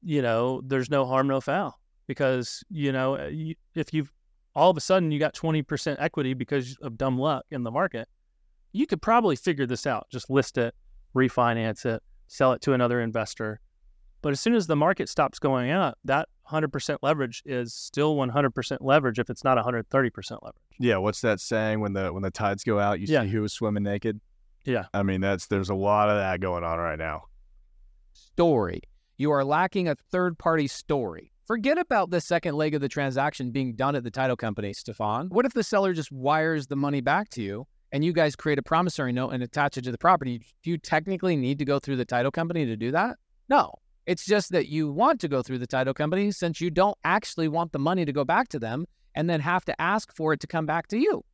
you know, there's no harm, no foul, because you know, uh, if you've all of a sudden you got twenty percent equity because of dumb luck in the market, you could probably figure this out. Just list it, refinance it, sell it to another investor. But as soon as the market stops going up, that 100% leverage is still 100% leverage if it's not 130% leverage. Yeah, what's that saying when the when the tides go out, you Yeah. see who is swimming naked? Yeah. I mean, that's there's a lot of that going on right now. story. You are lacking a third party story. Forget about the second leg of the transaction being done at the title company, Stefan. What if the seller just wires the money back to you and you guys create a promissory note and attach it to the property? Do you technically need to go through the title company to do that? No. It's just that you want to go through the title company since you don't actually want the money to go back to them and then have to ask for it to come back to you.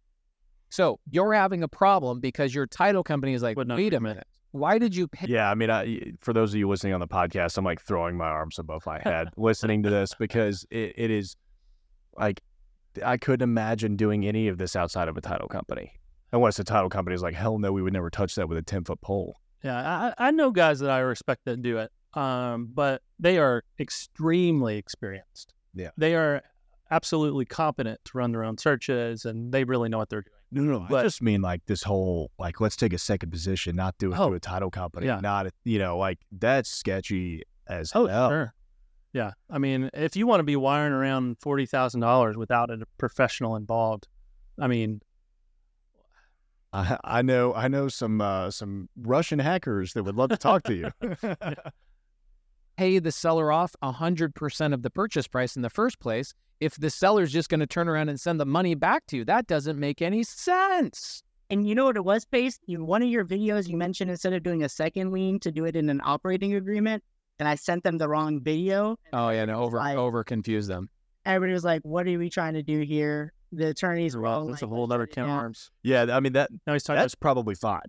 So you're having a problem because your title company is like, Would wait a minute. Why did you pay? Yeah, I mean, I, for those of you listening on the podcast, I'm like throwing my arms above my head <laughs> listening to this because it, it is like I couldn't imagine doing any of this outside of a title company. Unless the title company is like, hell no, we would never touch that with a 10 foot pole. Yeah, I, I know guys that I respect that do it, um, but they are extremely experienced. Yeah. They are absolutely competent to run their own searches and they really know what they're doing. No, no, I just mean like this whole like let's take a second position, not do it Oh, through a title company, yeah. not you know like that's sketchy as Oh, hell. sure. Yeah. I mean, if you want to be wiring around $40,000 without a professional involved, I mean, I, I know, I know some uh, some Russian hackers that would love to talk to you. <laughs> <laughs> pay the seller off 100% of the purchase price in the first place if the seller's just going to turn around and send the money back to you. That doesn't make any sense. And you know what it was, based? In one of your videos, you mentioned instead of doing a second lien to do it in an operating agreement. And I sent them the wrong video. Oh yeah, no, over Like- over confuse them. Everybody was like, "What are we trying to do here?" The attorneys were well, that's a whole other can of down." arms. yeah, I mean that Now he's talking about, that's probably fine.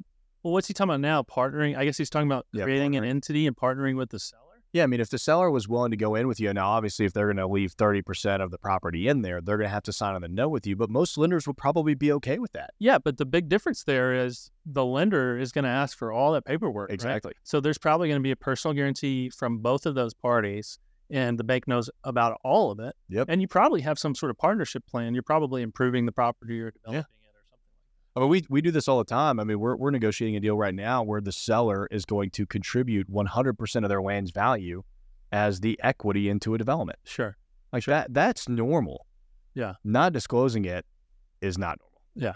well, what's he talking about now? Partnering? I guess he's talking about Yeah, creating an entity and partnering with the seller. Yeah, I mean, if the seller was willing to go in with you, now obviously, if they're going to leave thirty percent of the property in there, they're going to have to sign on the note with you. But most lenders would probably be okay with that. Yeah, but the big difference there is the lender is going to ask for all that paperwork. right? Exactly. So there's probably going to be a personal guarantee from both of those parties, and the bank knows about all of it. Yep. And you probably have some sort of partnership plan. You're probably improving the property or developing something. I mean, we we do this all the time. I mean, we're we're negotiating a deal right now where the seller is going to contribute one hundred percent of their land's value, as the equity into a development. Sure. Like that that's normal. Yeah. Not disclosing it is not normal.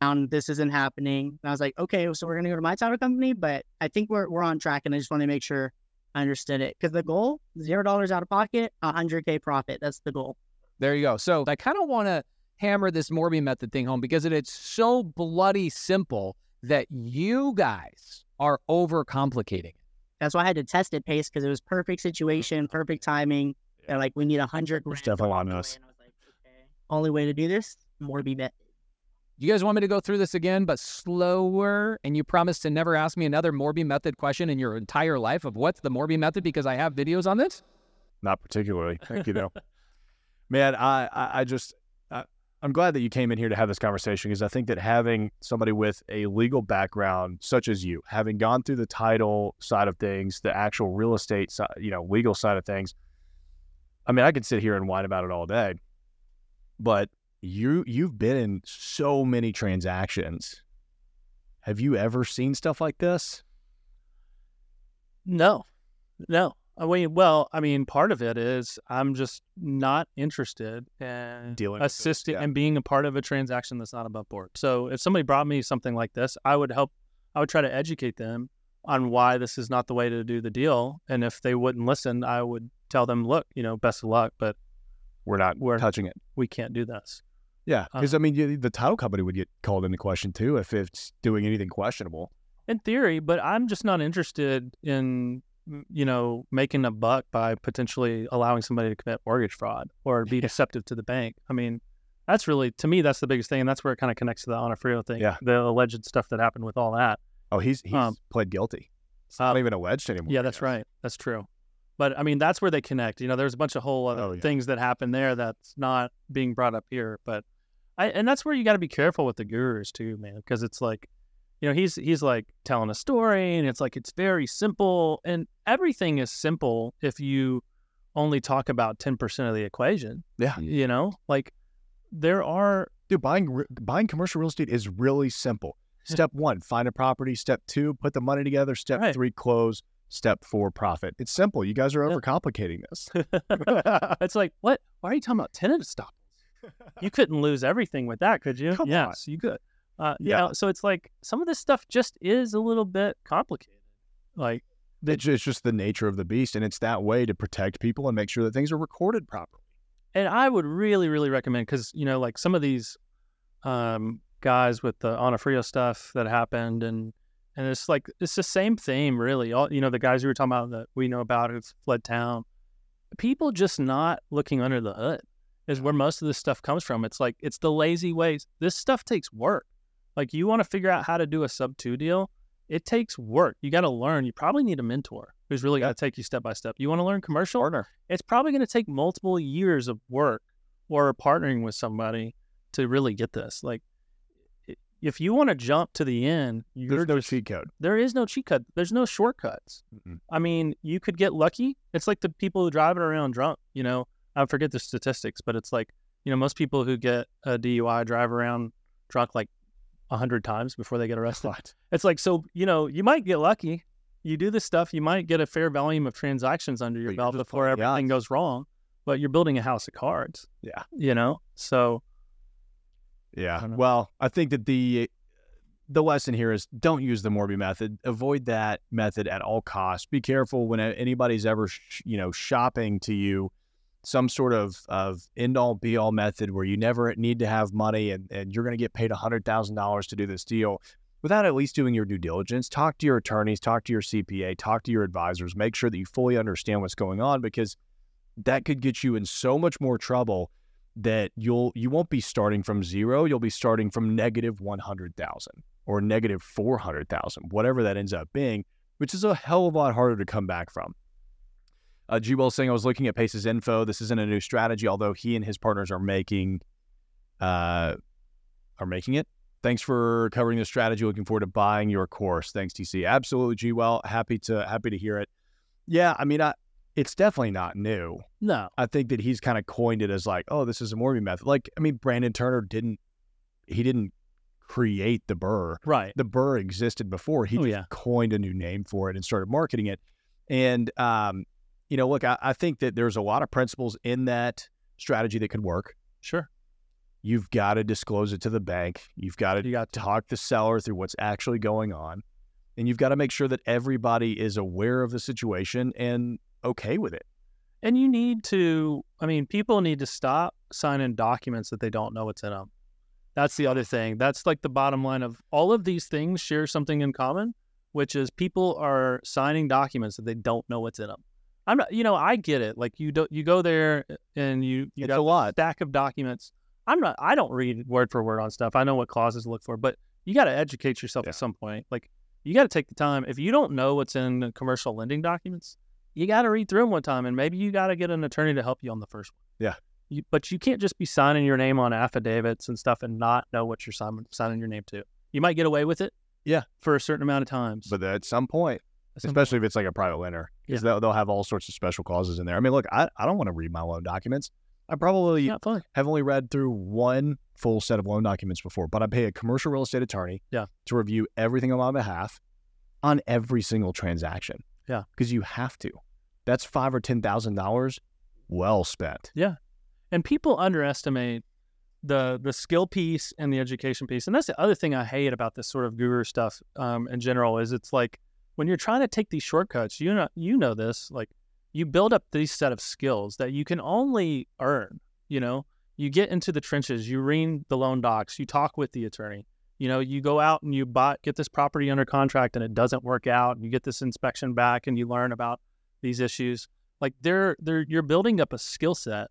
found this isn't happening. And I was like, okay, so we're gonna go to my title company, but I think we're we're on track, and I just want to make sure I understood it because the goal zero dollars out of pocket, hundred k profit. That's the goal. There you go. So I kind of want to hammer this Morby method thing home because it, it's so bloody simple that you guys are overcomplicating. it. That's why I had to test it pace because it was perfect situation, <laughs> perfect timing. They're like, we need a hundred. It's grand to definitely on away. us. And I was like, okay, only way to do this, Morby method. You guys want me to go through this again, but slower? And you promise to never ask me another Morby method question in your entire life of what's the Morby method because I have videos on this? Not particularly. Thank you though. <laughs> Man, I, I, I just I, I'm glad that you came in here to have this conversation because I think that having somebody with a legal background such as you, having gone through the title side of things, the actual real estate side, you know, legal side of things. I mean, I could sit here and whine about it all day, but you you've been in so many transactions. Have you ever seen stuff like this? No, no. I mean, well, I mean, part of it is I'm just not interested in Dealing with assisting yeah. and being a part of a transaction that's not above board. So if somebody brought me something like this, I would help. I would try to educate them on why this is not the way to do the deal. And if they wouldn't listen, I would tell them, look, you know, best of luck, but We're not We're- touching it. we can't do this. Yeah, Uh, because I mean, you, the title company would get called into question too if it's doing anything questionable. in theory, but I'm just not interested in you know making a buck by potentially allowing somebody to commit mortgage fraud or be deceptive to the bank. I mean, that's really to me that's the biggest thing, and that's where it kind of connects to the Onofrio thing. Yeah. the alleged stuff that happened with all that. Oh, he's he's Um, pled guilty. It's uh, not even alleged anymore. yeah, that's right. That's true. But I mean, that's where they connect. You know, there's a bunch of whole other Oh, yeah. things that happen there that's not being brought up here. But I, and that's where you got to be careful with the gurus too, man, because it's like, you know, he's he's like telling a story, and it's like it's very simple, and everything is simple if you only talk about ten percent of the equation. Yeah. You know, like there are Dude, buying buying commercial real estate is really simple. Step one, find a property. Step two, put the money together. Step Right. three, close. Step four, profit. It's simple. You guys are overcomplicating this. <laughs> it's like, what? Why are you talking about tenant stock? You couldn't lose everything with that, could you? Come on. yes, you could. Uh, Yeah. yeah. So it's like some of this stuff just is a little bit complicated. Like, It's, it's just the nature of the beast, and it's that way to protect people and make sure that things are recorded properly. and I would really, really recommend because you know, like some of these um, guys with the Onofrio stuff that happened, and and it's like it's the same theme, really. All you know, the guys we were talking about that we know about who've fled town. People just not looking under the hood is where most of this stuff comes from. It's like it's the lazy ways. This stuff takes work. Like you want to figure out how to do a sub two deal. It takes work. You got to learn. You probably need a mentor who's really going to take you step by step. You want to learn commercial? Partner. it's probably going to take multiple years of work or partnering with somebody to really get this. Like, if you want to jump to the end, There's no just- cheat code. there is no cheat code. There's no shortcuts. Mm-mm. I mean, you could get lucky. It's like the people who drive it around drunk. You know, I forget the statistics, but it's like you know most people who get a DUI drive around drunk like hundred times before they get arrested. It's like so you know you might get lucky. You do this stuff, you might get a fair volume of transactions under your But belt before everything goes wrong. But you're building a house of cards. Yeah. You know, so Yeah. I. Well, I think that the the lesson here is don't use the Morby method. Avoid that method at all costs. Be careful when anybody's ever sh- you know shopping to you some sort of of end all be all method where you never need to have money and, and you're going to get paid $100,000 to do this deal without at least doing your due diligence. Talk to your attorneys, talk to your CPA, talk to your advisors, make sure that you fully understand what's going on because that could get you in so much more trouble that you'll you won't be starting from zero you'll be starting from negative 100,000 or negative 400,000 whatever that ends up being which is a hell of a lot harder to come back from uh, G Well saying I was looking at Pace's info this isn't a new strategy although he and his partners are making uh are making it thanks for covering the strategy looking forward to buying your course thanks TC absolutely G Well happy to happy to hear it yeah I mean I it's definitely not new no. I think that he's kind of coined it as like, oh, this is a Morby method. Like, I mean, Brandon Turner didn't he didn't create the BRRRR. Right. The BRRRR existed before. He Oh, just yeah. coined a new name for it and started marketing it. And um, you know, look, I, I think that there's a lot of principles in that strategy that could work. Sure. You've got to disclose it to the bank. You've got to You got to. talk the seller through what's actually going on. And you've got to make sure that everybody is aware of the situation and okay with it. And you need to, I mean, people need to stop signing documents that they don't know what's in them. That's the other thing. That's like the bottom line of all of these things share something in common, which is people are signing documents that they don't know what's in them. I'm not, you know, I get it. Like you don't, you go there and you, you It's got a lot. stack of documents. I'm not, I don't read word for word on stuff. I know what clauses to look for, but you got to educate yourself Yeah. at some point. Like you got to take the time. If you don't know what's in the commercial lending documents, you got to read through them one time, and maybe you got to get an attorney to help you on the first one. Yeah. You, but you can't just be signing your name on affidavits and stuff and not know what you're signing, signing your name to. You might get away with it. Yeah. For a certain amount of times. But at some point, Especially if it's like a private lender, because they'll, they'll have all sorts of special clauses in there. I mean, look, I, I don't want to read my loan documents. I probably point, not fun. have only read through one full set of loan documents before, but I pay a commercial real estate attorney Yeah. to review everything on my behalf on every single transaction. Yeah. Because you have to. That's five or ten thousand dollars well spent. Yeah. And people underestimate the the skill piece and the education piece and that's the other thing i hate about this sort of guru stuff um, in general is it's like when you're trying to take these shortcuts you know you know this like you build up these set of skills that you can only earn you know? You get into the trenches you read the loan docs you talk with the attorney you know you go out and you buy get this property under contract and it doesn't work out and you get this inspection back and you learn about these issues. Like they're they're you're building up a skill set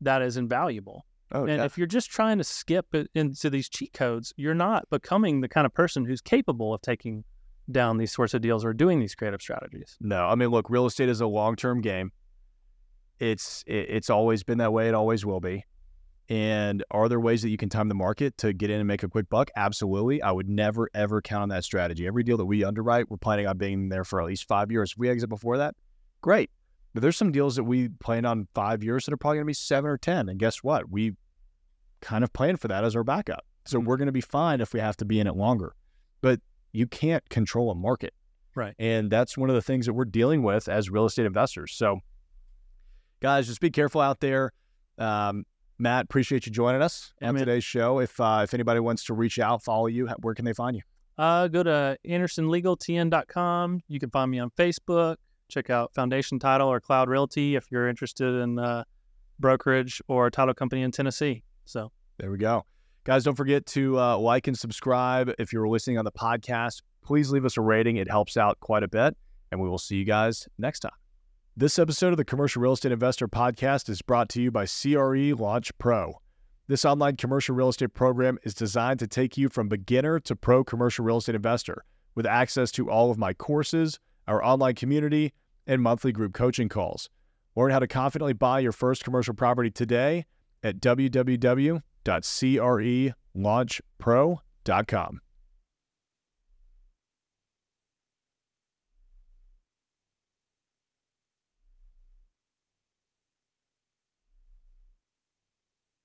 that is invaluable. Oh, and if you're just trying to skip into these cheat codes, you're not becoming the kind of person who's capable of taking down these sorts of deals or doing these creative strategies. No, I mean, look, real estate is a long term game. It's it, it's always been that way. It always will be. And are there ways that you can time the market to get in and make a quick buck? Absolutely. I would never ever count on that strategy. Every deal that we underwrite, we're planning on being there for at least five years. If we exit before that, great. But there's some deals that we plan on five years that are probably going to be seven or ten. And guess what? We kind of plan for that as our backup. So mm-hmm. we're going to be fine if we have to be in it longer. But you can't control a market. Right. And that's one of the things that we're dealing with as real estate investors. So, guys, just be careful out there. Um, Matt, appreciate you joining us on man. today's show. If uh, if anybody wants to reach out, follow you, where can they find you? Uh, go to andersonlegaltn.com. You can find me on Facebook. Check out Foundation Title or Cloud Realty if you're interested in uh, brokerage or title company in Tennessee. So There we go. Guys, don't forget to uh, like and subscribe. If you're listening on the podcast, please leave us a rating. It helps out quite a bit. And we will see you guys next time. This episode of the Commercial Real Estate Investor Podcast is brought to you by CRE Launch Pro. This online commercial real estate program is designed to take you from beginner to pro commercial real estate investor with access to all of my courses, our online community, and monthly group coaching calls. Learn how to confidently buy your first commercial property today at www.crelaunchpro.com.